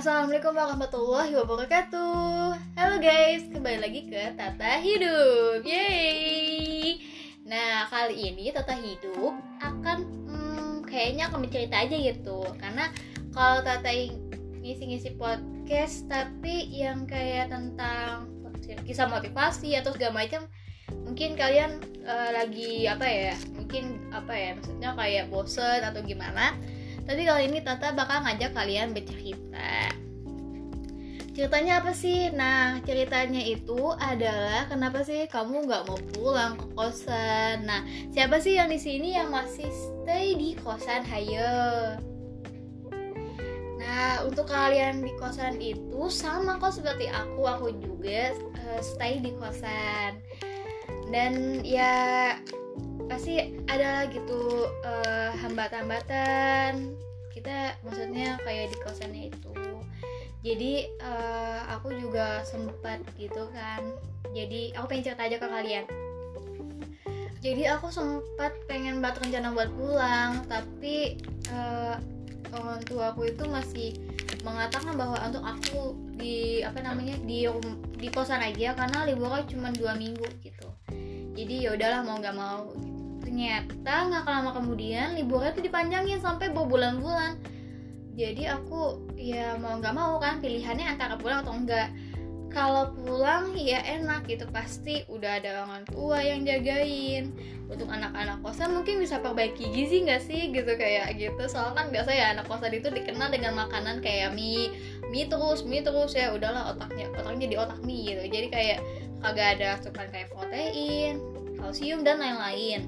Assalamualaikum warahmatullahi wabarakatuh. Halo guys, kembali lagi ke Tata Hidup. Yeay. Nah, kali ini Tata Hidup akan hmm, Kayaknya akan bercerita aja gitu. Karena kalau Tata ngisi-ngisi podcast Tapi yang kayak tentang kisah motivasi atau segala macam Mungkin kalian uh, lagi apa ya Mungkin apa ya, maksudnya kayak bosen atau gimana tapi kali ini Tata bakal ngajak kalian bercerita. Ceritanya apa sih? Nah, ceritanya itu adalah kenapa sih kamu nggak mau pulang ke kosan? Nah, siapa sih yang di sini yang masih stay di kosan? Hayo. Nah, untuk kalian di kosan itu sama kok seperti aku, aku juga uh, stay di kosan. Dan ya pasti ada gitu uh, hambatan-hambatan. Kita maksudnya kayak di kosannya itu. Jadi uh, aku juga sempat gitu kan. Jadi aku pengen cerita aja ke kalian. Jadi aku sempat pengen banget rencana buat pulang tapi uh, orang tua aku itu masih mengatakan bahwa untuk aku di apa namanya di di kosan aja karena liburnya cuma dua minggu gitu. Jadi ya udahlah mau nggak mau gitu ternyata nggak lama kemudian liburnya tuh dipanjangin sampai berbulan-bulan jadi aku ya mau nggak mau kan pilihannya antara pulang atau enggak kalau pulang ya enak gitu pasti udah ada orang tua yang jagain. Untuk anak-anak kosan mungkin bisa perbaiki gizi nggak sih? Gitu kayak gitu. Soalnya kan biasa ya anak kosan itu dikenal dengan makanan kayak mie mie terus mie terus. Ya udahlah otaknya otaknya di otak mie gitu. Jadi kayak kagak ada asupan kayak protein kalsium dan lain-lain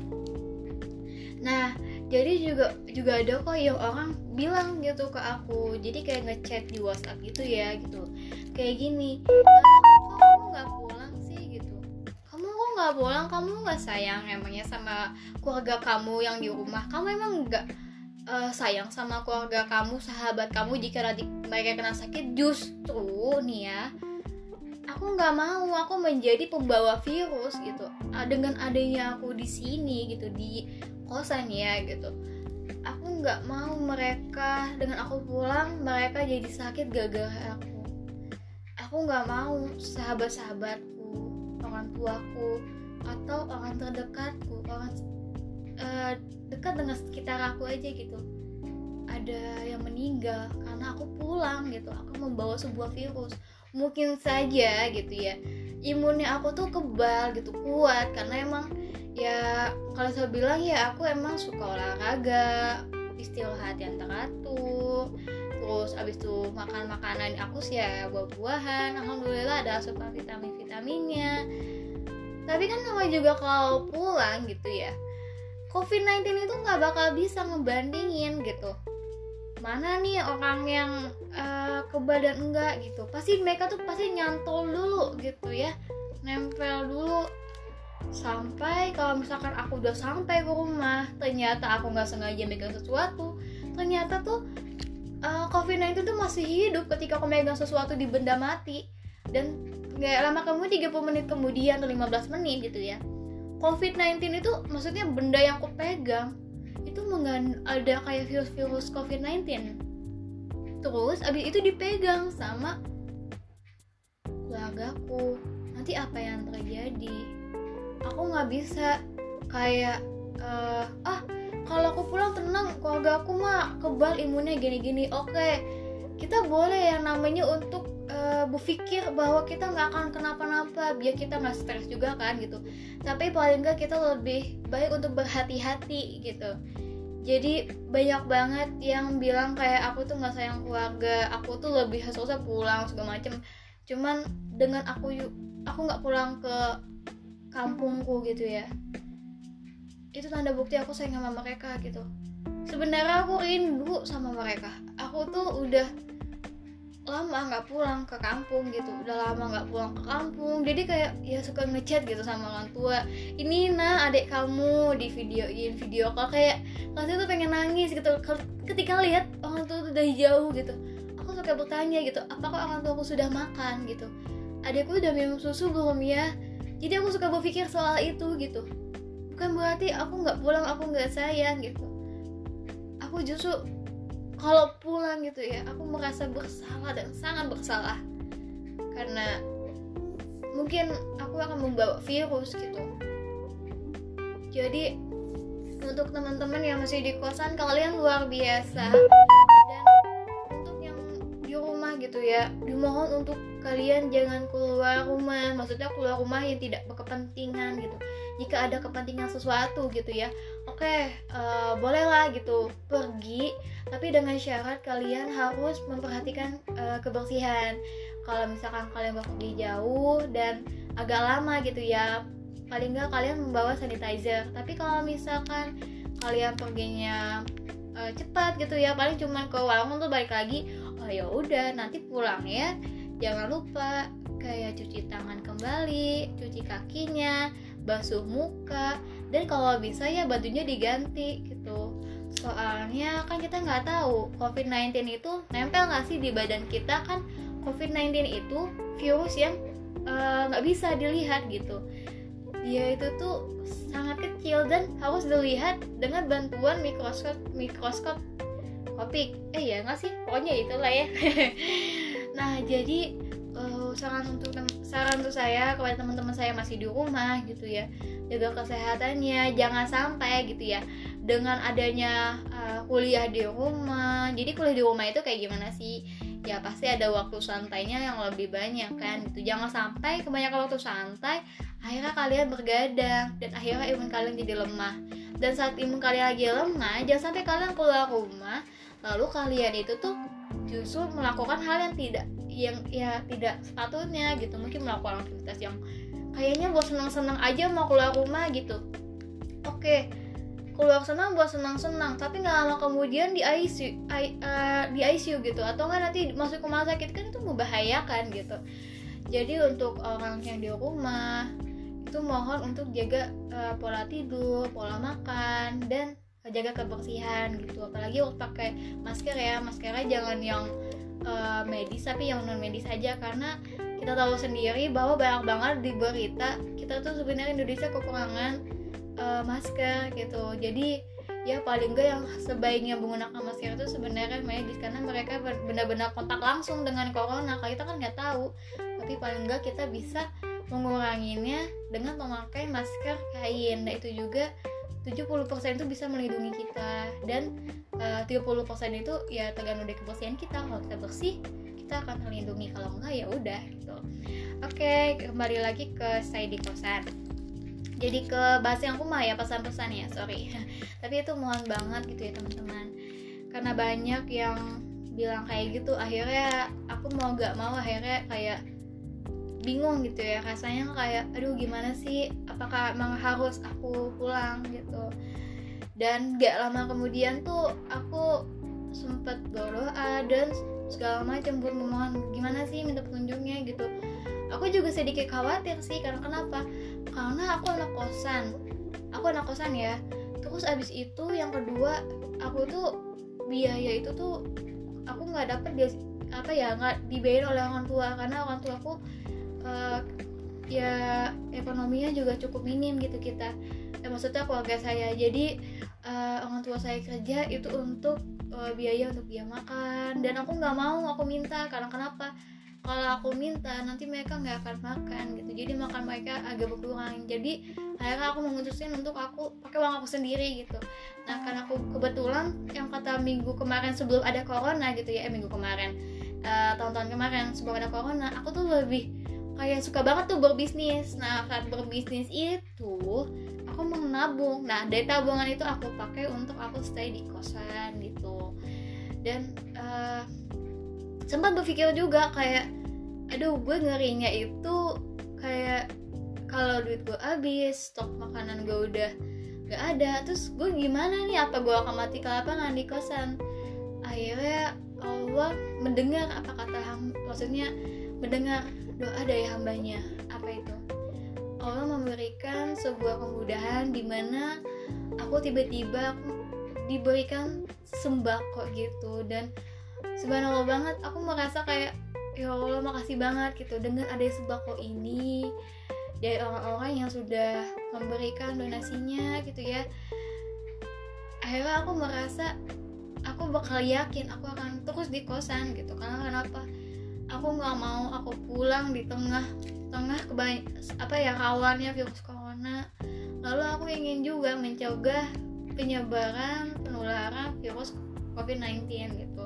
nah jadi juga juga ada kok yang orang bilang gitu ke aku. Jadi kayak ngechat di WhatsApp gitu ya gitu. Kayak gini kamu nggak pulang sih? gitu. Kamu kok nggak pulang? Kamu nggak sayang emangnya sama keluarga kamu yang di rumah? Kamu emang nggak uh, sayang sama keluarga kamu sahabat kamu jika nanti mereka kena sakit? Justru nih ya aku nggak mau aku menjadi pembawa virus gitu. Dengan adanya aku di sini gitu di kosan ya gitu. Aku nggak mau mereka dengan aku pulang mereka jadi sakit gara-gara aku. Aku nggak mau sahabat-sahabatku orang tuaku atau orang terdekatku orang uh, dekat dengan sekitar aku aja gitu. Ada yang meninggal karena aku pulang gitu aku membawa sebuah virus mungkin saja gitu ya. Imunnya aku tuh kebal gitu kuat. Karena emang ya kalau saya bilang ya aku emang suka olahraga istirahat yang teratur. Terus abis itu makan makanan aku sih ya buah-buahan. Alhamdulillah ada asupan vitamin vitaminnya tapi kan namanya juga kalau pulang gitu ya COVID-19 itu nggak bakal bisa ngebandingin gitu. Mana nih orang yang uh, kebal dan enggak gitu. Pasti mereka tuh pasti nyantol dulu gitu ya. Nempel dulu. Sampai kalau misalkan aku udah sampai ke rumah ternyata aku nggak sengaja megang sesuatu ternyata tuh uh, COVID-19 tuh masih hidup ketika aku megang sesuatu di benda mati. Dan nggak lama kemudian 30 menit kemudian atau 15 menit gitu ya COVID-19 itu maksudnya benda yang aku pegang itu mengan ada kayak virus-virus COVID-19 terus abis itu dipegang sama keluargaku. Nanti apa yang terjadi? Aku nggak bisa kayak uh, ah kalau aku pulang tenang keluarga aku mah kebal imunnya gini-gini. Oke kita boleh yang namanya untuk uh, berpikir bahwa kita nggak akan kenapa-napa biar kita nggak stres juga kan gitu. Tapi paling nggak kita lebih baik untuk berhati-hati gitu jadi banyak banget yang bilang kayak aku tuh nggak sayang keluarga aku tuh lebih susah pulang segala macem. Cuman dengan aku aku nggak pulang ke kampungku gitu ya itu tanda bukti aku sayang sama mereka gitu. Sebenarnya aku rindu sama mereka. Aku tuh udah lama nggak pulang ke kampung gitu. Udah lama nggak pulang ke kampung. Jadi kayak ya suka ngechat gitu sama orang tua. Ini nah adik kamu di videoin video kok kayak rasanya tuh pengen nangis gitu. Ketika lihat orang tua tuh udah jauh gitu. Aku suka bertanya gitu apakah orang tua aku sudah makan? gitu. Adikku udah minum susu belum ya? Jadi aku suka berpikir soal itu gitu. Bukan berarti aku nggak pulang aku nggak sayang gitu. Aku justru kalau pulang gitu ya aku merasa bersalah dan sangat bersalah. Karena mungkin aku akan membawa virus gitu. Jadi untuk teman-teman yang masih di kosan kalian luar biasa. Dan untuk yang di rumah gitu ya dimohon untuk kalian jangan keluar rumah. Maksudnya keluar rumah yang tidak berkepentingan gitu jika ada kepentingan sesuatu gitu ya oke okay, uh, eh, bolehlah gitu pergi. Tapi dengan syarat kalian harus memperhatikan uh, kebersihan. Kalau misalkan kalian pergi jauh dan agak lama gitu ya paling nggak kalian membawa sanitizer. Tapi kalau misalkan kalian perginya uh, cepat gitu ya paling cuma ke warung tuh balik lagi oh ya udah nanti pulang ya. Jangan lupa kayak cuci tangan kembali cuci kakinya basuh muka. Dan kalau bisa ya bajunya diganti gitu. Soalnya kan kita nggak tahu COVID-19 itu nempel nggak sih di badan kita? Kan COVID-19 itu virus yang eh, nggak uh, bisa dilihat gitu. Dia itu tuh sangat kecil dan harus dilihat dengan bantuan mikroskop mikroskop kopik eh ya nggak sih? Pokoknya itulah ya. Nah jadi saran untuk saran untuk saya kepada teman-teman saya masih di rumah gitu ya. Jaga kesehatannya jangan sampai gitu ya dengan adanya uh, kuliah di rumah. Jadi kuliah di rumah itu kayak gimana sih? Ya pasti ada waktu santainya yang lebih banyak kan gitu. Jangan sampai kebanyakan waktu santai akhirnya kalian bergadang dan akhirnya imun kalian jadi lemah. Dan saat imun kalian lagi lemah jangan sampai kalian keluar rumah lalu kalian itu tuh justru melakukan hal yang tidak yang ya tidak sepatutnya gitu. Mungkin melakukan aktivitas yang kayaknya buat senang-senang aja mau keluar rumah gitu. Oke keluar senang buat senang-senang tapi nggak lama kemudian di ICU I, uh, di ICU gitu. Atau nggak nanti masuk ke rumah sakit kan itu membahayakan gitu. Jadi untuk orang yang di rumah itu mohon untuk jaga uh, pola tidur pola makan dan jaga kebersihan gitu. Apalagi waktu pakai masker ya. Maskernya jangan yang uh, medis tapi yang non medis aja. Karena kita tahu sendiri bahwa banyak banget di berita kita tuh sebenarnya Indonesia kekurangan uh, masker gitu. Jadi ya paling enggak yang sebaiknya menggunakan masker itu sebenarnya medis. Karena mereka benar-benar kontak langsung dengan corona. Kalau kita kan nggak tahu. Tapi paling enggak kita bisa menguranginya dengan memakai masker kain. Nah itu juga 70% itu bisa melindungi kita. Dan eh, uh, 30% itu ya tergantung dari kebersihan kita. Kalau kita bersih kita akan terlindungi. Kalau enggak ya udah gitu. Oke kembali lagi ke saya di kosan. Jadi ke bahasa yang aku mah ya pesan-pesan ya sorry. Tapi itu mohon banget gitu ya teman-teman. Karena banyak yang bilang kayak gitu akhirnya aku mau gak mau akhirnya kayak bingung gitu ya rasanya kayak aduh gimana sih? Apakah emang harus aku pulang? gitu. Dan gak lama kemudian tuh aku sempet berdoa dan segala macam buat memohon gimana sih minta petunjuknya? gitu. Aku juga sedikit khawatir sih karena kenapa? Karena aku anak kosan. Aku anak kosan ya. Terus abis itu yang kedua aku tuh biaya itu tuh aku nggak dapet dia apa ya nggak dibayar oleh orang tua. Karena orang tua aku uh, ya ekonominya juga cukup minim gitu kita. Ya, maksudnya keluarga saya. Jadi uh, orang tua saya kerja itu untuk uh, biaya untuk dia makan. Dan aku nggak mau aku minta. Karena kenapa? Kalau aku minta nanti mereka nggak akan makan gitu. Jadi makan mereka agak berkurang. Jadi akhirnya aku memutuskan untuk aku pakai uang aku sendiri gitu. Nah karena aku kebetulan yang kata minggu kemarin sebelum ada corona gitu ya eh minggu kemarin tahun-tahun uh, kemarin sebelum ada corona aku tuh lebih kayak suka banget tuh berbisnis. Nah saat berbisnis itu aku mau nabung. Nah dari tabungan itu aku pakai untuk aku stay di kosan gitu. Dan uh, sempat berpikir juga kayak aduh gue ngerinya itu kayak kalau duit gue habis stok makanan gue udah gak ada terus gue gimana nih? Apa gue akan mati kelaparan di kosan? Akhirnya Allah mendengar apa kata maksudnya mendengar doa dari hambanya. Apa itu? Allah memberikan sebuah kemudahan di mana aku tiba-tiba diberikan sembako gitu. Dan subhanallah banget aku merasa kayak ya Allah makasih banget gitu. Dengan ada sembako ini dari orang-orang yang sudah memberikan donasinya gitu ya. Akhirnya aku merasa aku bakal yakin aku akan terus di kosan gitu. Karena kenapa aku nggak mau aku pulang di tengah tengah kebany apa ya kawannya virus corona. Lalu aku ingin juga mencegah penyebaran penularan virus COVID-19 gitu.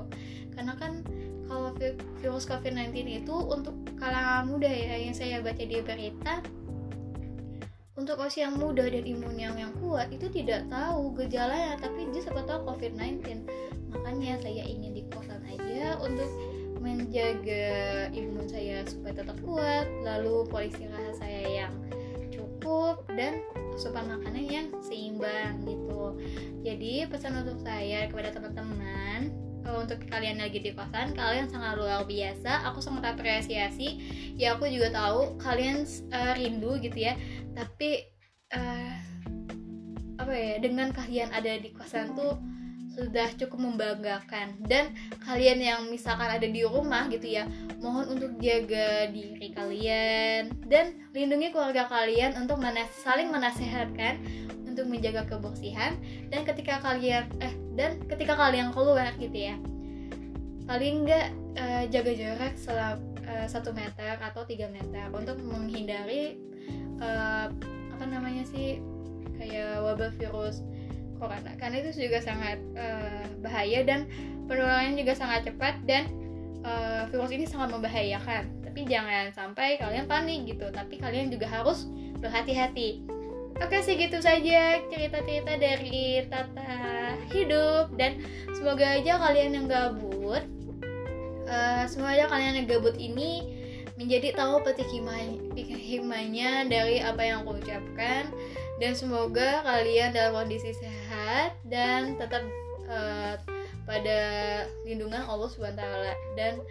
Karena kan kalau virus COVID-19 itu untuk kalangan muda ya yang saya baca di berita untuk usia yang muda dan imun yang yang kuat itu tidak tahu gejalanya tapi dia siapa tahu COVID-19 makanya saya ingin di kosan aja untuk menjaga imun saya supaya tetap kuat lalu polisi rasa saya yang cukup dan asupan makanan yang seimbang gitu. Jadi pesan untuk saya kepada teman-teman untuk kalian lagi di kosan kalian sangat luar biasa aku sangat apresiasi. Ya aku juga tahu kalian uh, rindu gitu ya tapi uh, apa ya dengan kalian ada di kosan tuh sudah cukup membanggakan. Dan kalian yang misalkan ada di rumah gitu ya mohon untuk jaga diri kalian dan lindungi keluarga kalian untuk menas saling menasehatkan untuk menjaga kebersihan dan ketika kalian eh dan ketika kalian keluar gitu ya. Paling enggak uh, jaga jarak selama uh, satu meter atau tiga meter untuk menghindari uh, apa namanya sih kayak wabah virus corona. Karena itu juga sangat uh, bahaya dan penularannya juga sangat cepat dan uh, virus ini sangat membahayakan. Tapi jangan sampai kalian panik gitu. Tapi kalian juga harus berhati-hati. Oke segitu saja cerita-cerita dari Tata Hidup dan semoga aja kalian yang gabut, uh, semoga aja kalian yang gabut ini menjadi tahu petik hikmahnya dari apa yang aku ucapkan. Dan semoga kalian dalam kondisi sehat dan tetap uh, pada lindungan Allah Subhanahu Wa dan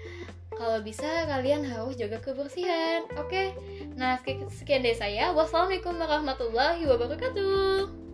kalau bisa kalian harus jaga kebersihan. Oke? Okay? nah sekian dari saya. Wassalamualaikum warahmatullahi wabarakatuh